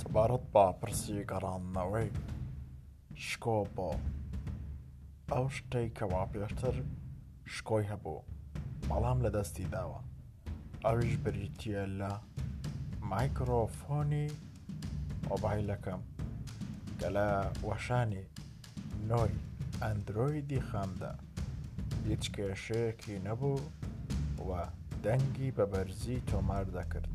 سەبارەت بە پرسی گەڕاندنەوەی شکۆ بۆ ئەو شتەی کەوا پێشتر شکۆی هەبوو بەڵام لە دەستی داوە ئەویش بریتە لە مایکرۆفۆنی مۆبایلەکەم گەلە وەشانی نۆی ئەندرۆیدی خامدا هیچ کێشەیەکی نەبوو و دەنگی بە بەرزی تۆمار دەکرد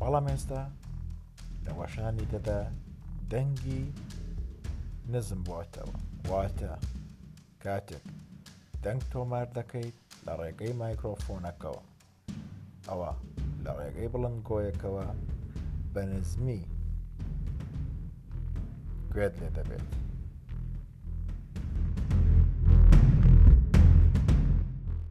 بەڵام ئێستا لە وەشانی دەدا دەنگی نزم بووەتەوە واتە کاتێک دەنگ تۆمار دەکەیت لە ڕێگەی مایکرۆفۆنەکەەوە ئەوا لە ڕێگەی بڵندگۆیەکەوە بە نزمی گوێت لێ دەبێت.